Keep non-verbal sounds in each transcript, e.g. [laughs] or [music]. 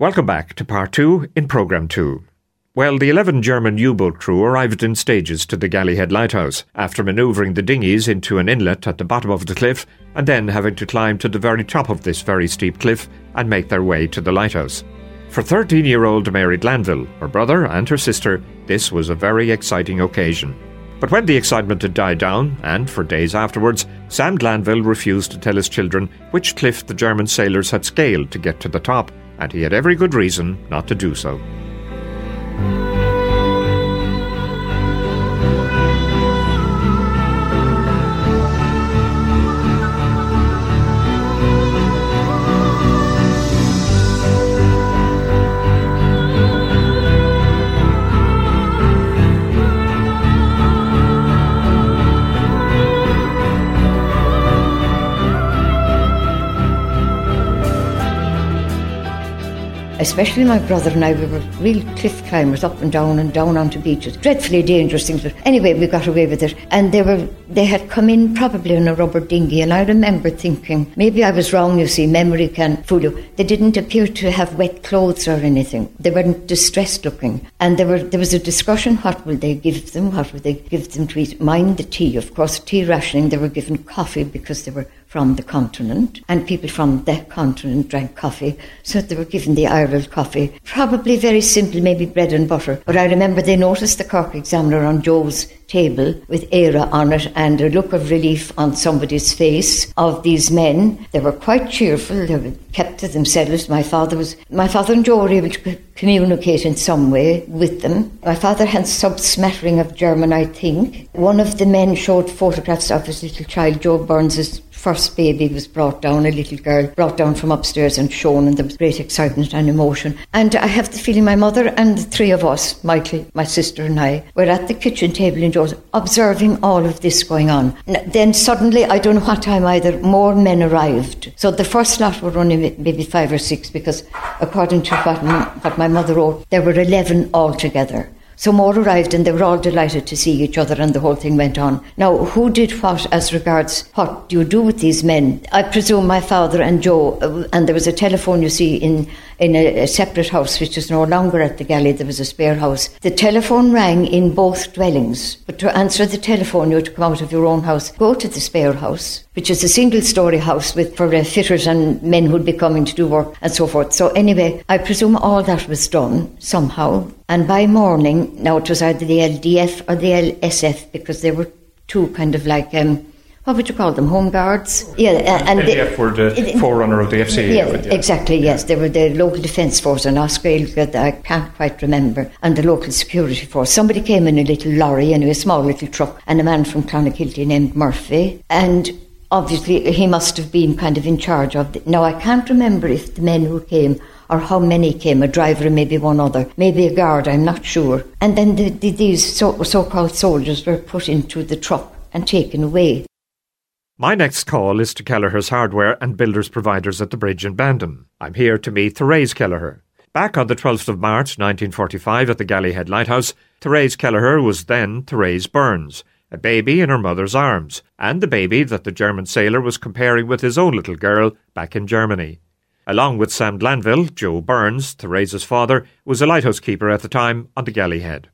Welcome back to part two in Programme 2. Well, the 11 German U boat crew arrived in stages to the Galleyhead lighthouse after manoeuvring the dinghies into an inlet at the bottom of the cliff and then having to climb to the very top of this very steep cliff and make their way to the lighthouse. For 13 year old Mary Glanville, her brother, and her sister, this was a very exciting occasion. But when the excitement had died down, and for days afterwards, Sam Glanville refused to tell his children which cliff the German sailors had scaled to get to the top and he had every good reason not to do so. Especially my brother and I, we were real cliff climbers up and down and down onto beaches. Dreadfully dangerous things, but anyway, we got away with it. And they were they had come in probably in a rubber dinghy, and I remember thinking, maybe I was wrong, you see, memory can fool you. They didn't appear to have wet clothes or anything. They weren't distressed looking. And there were there was a discussion, what will they give them? What will they give them to eat? Mind the tea, of course, tea rationing. They were given coffee because they were from the continent, and people from the continent drank coffee, so they were given the Irish coffee. Probably very simple, maybe bread and butter. But I remember they noticed the Cork Examiner on Joe's table with Era on it and a look of relief on somebody's face of these men. They were quite cheerful, they were kept to themselves. My father was my father and Joe were able to communicate in some way with them. My father had some smattering of German, I think. One of the men showed photographs of his little child, Joe Burns's first baby was brought down, a little girl brought down from upstairs and shown, and there was great excitement and emotion. And I have the feeling my mother and the three of us, Michael, my sister, and I, were at the kitchen table in observing all of this going on. Then suddenly, I don't know what time either, more men arrived. So the first lot were only maybe five or six, because according to what, what my mother wrote, there were 11 altogether. So more arrived and they were all delighted to see each other and the whole thing went on. Now, who did what as regards what you do with these men? I presume my father and Joe, uh, and there was a telephone, you see, in in a, a, separate house, which is no longer at the galley. There was a spare house. The telephone rang in both dwellings, but to answer the telephone, you had to come out of your own house, go to the spare house, which is a single-story house with for uh, fitters and men who'd be coming to do work and so forth. So anyway, I presume all that was done somehow. And by morning, now it was either the LDF or the LSF because they were two kind of like um, what would you call them? Home guards? Yeah, and they were the forerunner of the FCA. Yeah, yeah, exactly. Yes, they were the local defence force in Oscar. I can't quite remember, and the local security force. Somebody came in a little lorry, anyway, a small little truck, and a man from Clonakilty named Murphy, and obviously he must have been kind of in charge of. The, now I can't remember if the men who came or how many came, a driver and maybe one other, maybe a guard, I'm not sure. And then the, the, these so, so-called soldiers were put into the truck and taken away. My next call is to Kelleher's Hardware and Builders Providers at the bridge in Bandon. I'm here to meet Therese Kelleher. Back on the 12th of March 1945 at the Galleyhead Lighthouse, Therese Kelleher was then Therese Burns, a baby in her mother's arms, and the baby that the German sailor was comparing with his own little girl back in Germany. Along with Sam Glanville, Joe Burns, Therese's father, was a lighthouse keeper at the time on the Galleyhead.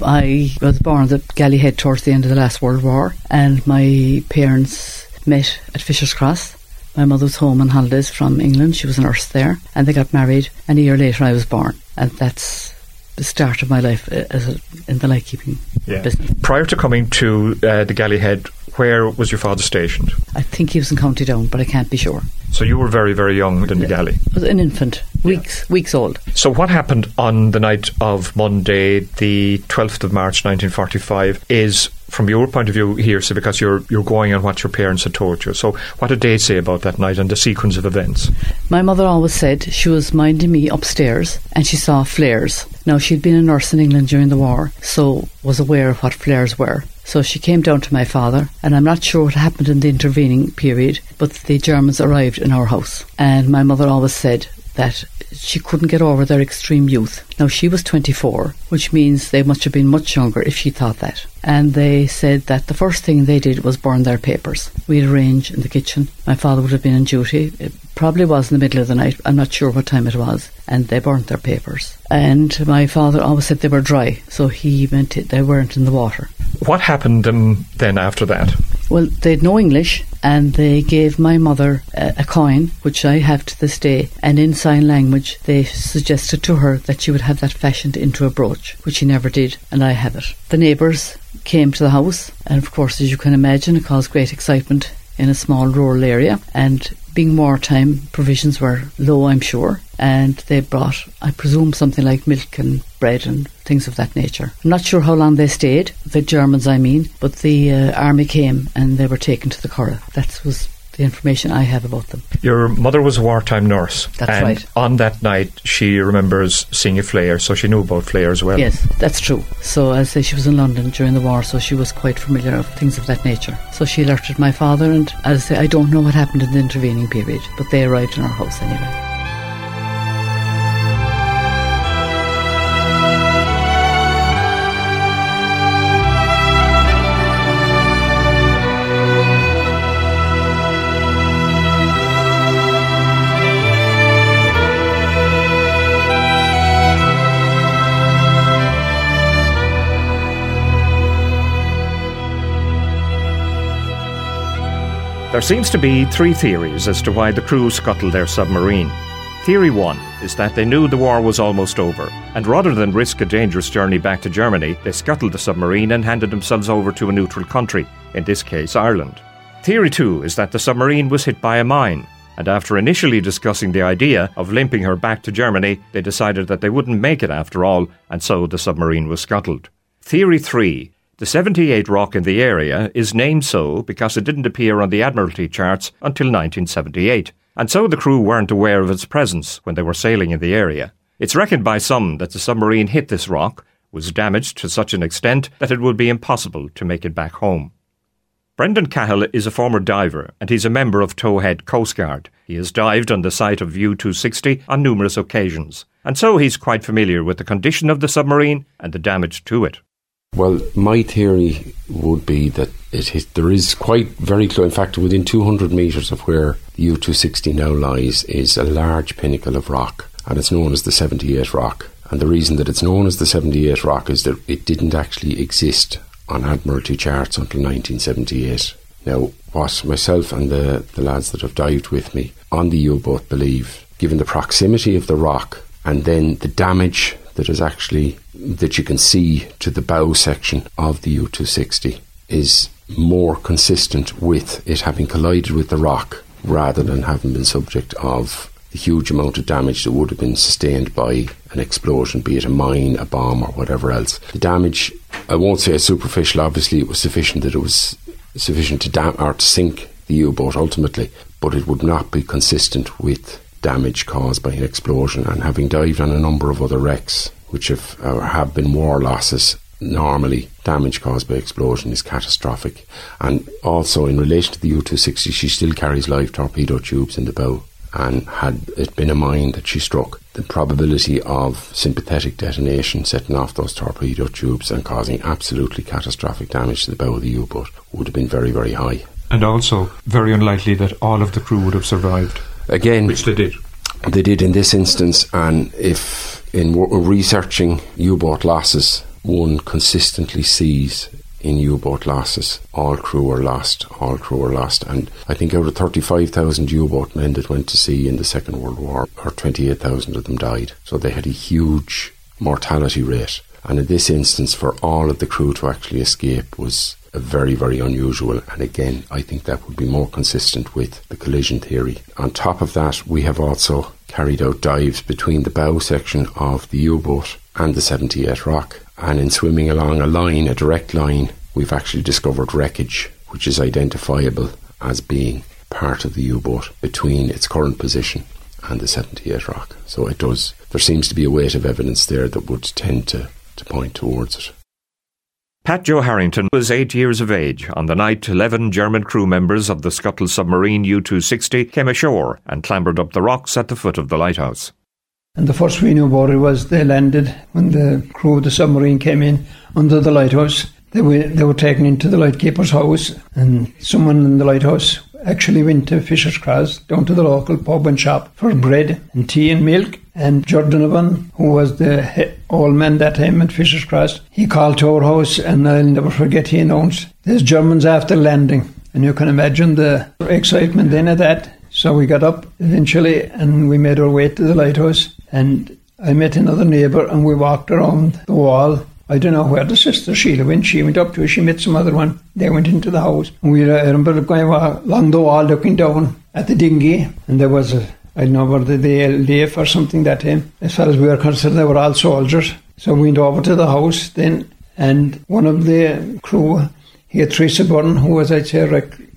I was born at Galleyhead towards the end of the last World War, and my parents met at Fisher's Cross. My mother was home on holidays from England. She was a nurse there, and they got married. And a year later, I was born, and that's the start of my life uh, as a, in the lightkeeping yeah. business. Prior to coming to uh, the Galleyhead, where was your father stationed? I think he was in County Down, but I can't be sure. So you were very, very young in the galley. I was an infant, weeks, yeah. weeks old. So what happened on the night of Monday, the twelfth of March, nineteen forty-five, is from your point of view here, so because you're you're going on what your parents had told you. So what did they say about that night and the sequence of events? My mother always said she was minding me upstairs and she saw flares. Now she'd been a nurse in England during the war, so was aware of what flares were. So she came down to my father, and I'm not sure what happened in the intervening period, but the Germans arrived in our house. And my mother always said, that she couldn't get over their extreme youth. Now, she was 24, which means they must have been much younger if she thought that. And they said that the first thing they did was burn their papers. We'd arrange in the kitchen. My father would have been on duty. Eh, Probably was in the middle of the night. I'm not sure what time it was. And they burnt their papers. And my father always said they were dry, so he meant it, they weren't in the water. What happened um, then after that? Well, they'd no English, and they gave my mother a, a, coin, which I have to this day, and in sign language they suggested to her that she would have that fashioned into a brooch, which she never did, and I have it. The neighbours came to the house, and of course, as you can imagine, it caused great excitement in a small rural area, and being wartime, provisions were low, I'm sure, and they brought, I presume, something like milk and bread and things of that nature. I'm not sure how long they stayed, the Germans, I mean, but the uh, army came and they were taken to the Curragh. That was the information I have about them. Your mother was a wartime nurse. That's and right. On that night, she remembers seeing a flare, so she knew about flares well. Yes, that's true. So, as I say, she was in London during the war, so she was quite familiar of things of that nature. So she alerted my father, and as I say, I don't know what happened in the intervening period, but they arrived in our house anyway. There seems to be three theories as to why the crew scuttled their submarine. Theory one is that they knew the war was almost over, and rather than risk a dangerous journey back to Germany, they scuttled the submarine and handed themselves over to a neutral country, in this case Ireland. Theory two is that the submarine was hit by a mine, and after initially discussing the idea of limping her back to Germany, they decided that they wouldn't make it after all, and so the submarine was scuttled. Theory 3 the 78 rock in the area is named so because it didn't appear on the Admiralty charts until 1978, and so the crew weren't aware of its presence when they were sailing in the area. It's reckoned by some that the submarine hit this rock, was damaged to such an extent that it would be impossible to make it back home. Brendan Cahill is a former diver and he's a member of Toe Head Coast Guard. He has dived on the site of U-260 on numerous occasions, and so he's quite familiar with the condition of the submarine and the damage to it. Well, my theory would be that it is, there is quite very close. In fact, within 200 metres of where the U260 now lies is a large pinnacle of rock, and it's known as the 78 Rock. And the reason that it's known as the 78 Rock is that it didn't actually exist on Admiralty charts until 1978. Now, what myself and the, the lads that have dived with me on the U boat believe, given the proximity of the rock and then the damage that is actually that you can see to the bow section of the U260 is more consistent with it having collided with the rock rather than having been subject of the huge amount of damage that would have been sustained by an explosion, be it a mine, a bomb, or whatever else. The damage, I won't say superficial, obviously, it was sufficient that it was sufficient to dam or to sink the U boat ultimately, but it would not be consistent with damage caused by an explosion. And having dived on a number of other wrecks, which have, uh, have been war losses, normally damage caused by explosion is catastrophic. And also, in relation to the U 260, she still carries live torpedo tubes in the bow. And had it been a mine that she struck, the probability of sympathetic detonation setting off those torpedo tubes and causing absolutely catastrophic damage to the bow of the U boat would have been very, very high. And also, very unlikely that all of the crew would have survived. Again, which they did. They did in this instance, and if in researching U boat losses, one consistently sees in U boat losses, all crew were lost, all crew were lost. And I think out of 35,000 U boat men that went to sea in the Second World War, or 28,000 of them died. So they had a huge mortality rate. And in this instance, for all of the crew to actually escape was very, very unusual. And again, I think that would be more consistent with the collision theory. On top of that, we have also carried out dives between the bow section of the U boat and the 78 Rock. And in swimming along a line, a direct line, we've actually discovered wreckage, which is identifiable as being part of the U boat between its current position and the 78 Rock. So it does, there seems to be a weight of evidence there that would tend to, to point towards it. Pat Joe Harrington was eight years of age on the night 11 German crew members of the scuttle submarine U 260 came ashore and clambered up the rocks at the foot of the lighthouse. And the first we knew about it was they landed when the crew of the submarine came in under the lighthouse. They were, they were taken into the lightkeeper's house, and someone in the lighthouse actually went to Fisher's Cross, down to the local pub and shop for bread and tea and milk. And Jordan who was the old man that time at Fisher's Cross, he called to our house, and I'll never forget he announced, There's Germans after landing. And you can imagine the excitement then at that. So we got up eventually and we made our way to the lighthouse. And I met another neighbour and we walked around the wall I don't know where the sister Sheila went. She went up to her, she met some other one. They went into the house. And we I uh, remember going along the wall looking down at the dinghy, and there was a, I don't know whether the LDF or something that time. As far as we were concerned, they were all soldiers. So we went over to the house then, and one of the crew, he had Teresa Byrne, who was, I'd say,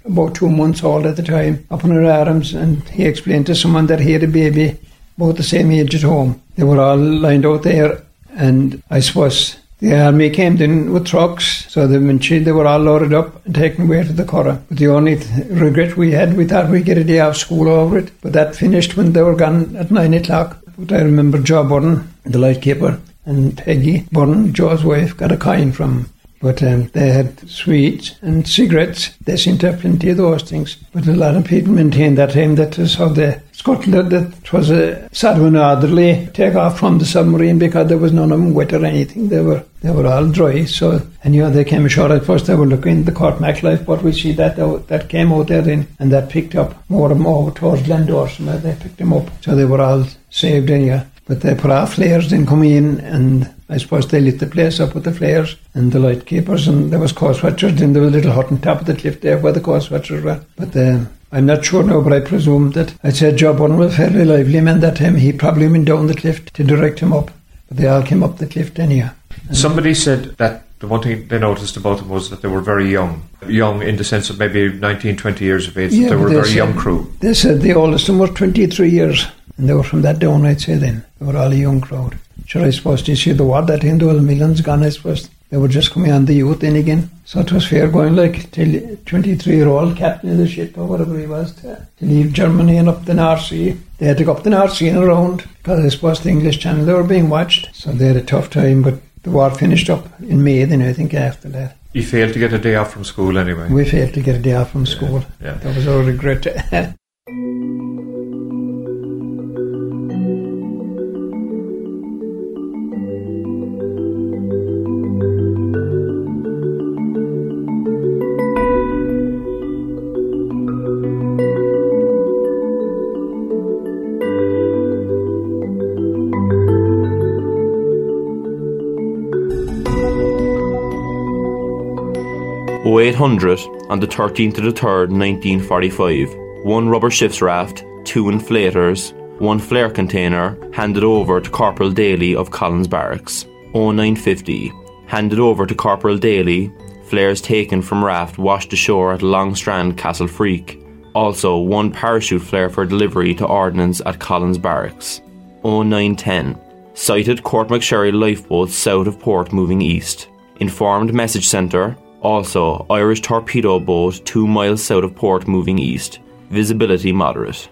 about two months old at the time, up in her arms, and he explained to someone that he had a baby about the same age at home. They were all lined out there, and I suppose the army came in with trucks, so the machine, they were all loaded up and taken away to the Curragh. But the only th- regret we had, we thought we'd get a day off school over it, but that finished when they were gone at nine o'clock. But I remember Joe Byrne, the lightkeeper, and Peggy Byrne, Joe's wife, got a coin from but um, they had sweets and cigarettes. They seemed to have plenty of those things. But a lot of people maintained that time that was how the Scotland that was a orderly take off from the submarine because there was none of them wet or anything. They were they were all dry. So and you know they came ashore at first. They were looking at the Courtmac life, but we see that that came out there then and that picked up more and more towards Glandore. So they picked them up. So they were all saved anyhow. But they put our flares then come in and I suppose they lit the place up with the flares and the light keepers and there was coast watchers. Then there was a little hut on top of the cliff there where the coast watchers were. But um, I'm not sure now, but I presume that I'd say Joe Byrne was fairly lively man that time. He probably went down the cliff to direct him up. But they all came up the cliff anyhow. And Somebody said that the one thing they noticed about them was that they were very young. Young in the sense of maybe 19, 20 years of age. Yeah, they were a very said, young crew. They said the oldest of them were 23 years. And they were from that down, I'd say then. They were all a young crowd. Sure, I suppose you see the war that in, there was millions gone, I suppose. They were just coming on the youth in again. So it was fair going like till 23 year old captain of the ship or whatever he was to, to leave Germany and up the North Sea. They had to go up the North Sea and around because I suppose the English Channel they were being watched. So they had a tough time, but the war finished up in May then I think after that. You failed to get a day off from school anyway. We failed to get a day off from school. Yeah. yeah. That was our regret. [laughs] 0800 on the 13th of the 3rd, 1945, one rubber ship's raft, two inflators, one flare container handed over to Corporal Daly of Collins Barracks. 0950 handed over to Corporal Daly, flares taken from raft washed ashore at Longstrand, Castlefreke. Also, one parachute flare for delivery to ordnance at Collins Barracks. 0910 sighted Courtmacsherry lifeboat south of port moving east. Informed message centre also, Irish torpedo boat two miles south of port moving east. Visibility moderate.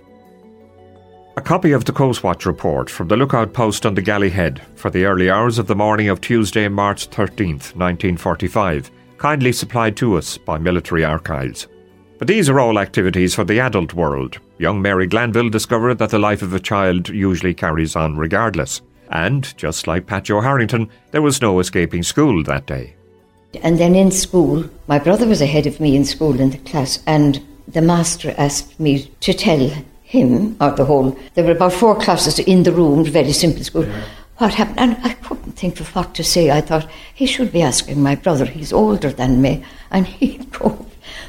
A copy of the Coastwatch report from the lookout post on the Galley Head for the early hours of the morning of Tuesday, March 13th, 1945, kindly supplied to us by Military Archives. But these are all activities for the adult world. Young Mary Glanville discovered that the life of a child usually carries on regardless. And, just like Pat Joe Harrington, there was no escaping school that day. And then in school, my brother was ahead of me in school in the class, and the master asked me to tell him, or the whole, there were about four classes in the room, very simple school, yeah. what happened. And I couldn't think of what to say. I thought, he should be asking my brother, he's older than me, and he'd [laughs] go.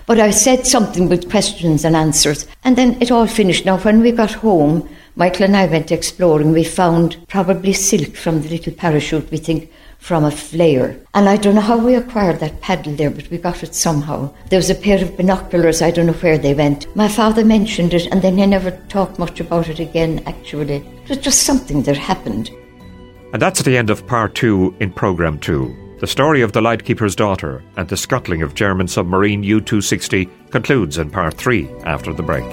But I said something with questions and answers, and then it all finished. Now, when we got home, Michael and I went exploring. We found probably silk from the little parachute, we think from a flare. And I don't know how we acquired that paddle there, but we got it somehow. There was a pair of binoculars, I don't know where they went. My father mentioned it, and then he never talked much about it again, actually. It was just something that happened. And that's the end of part two in programme two. The story of the lightkeeper's daughter and the scuttling of German submarine U 260 concludes in part 3 after the break.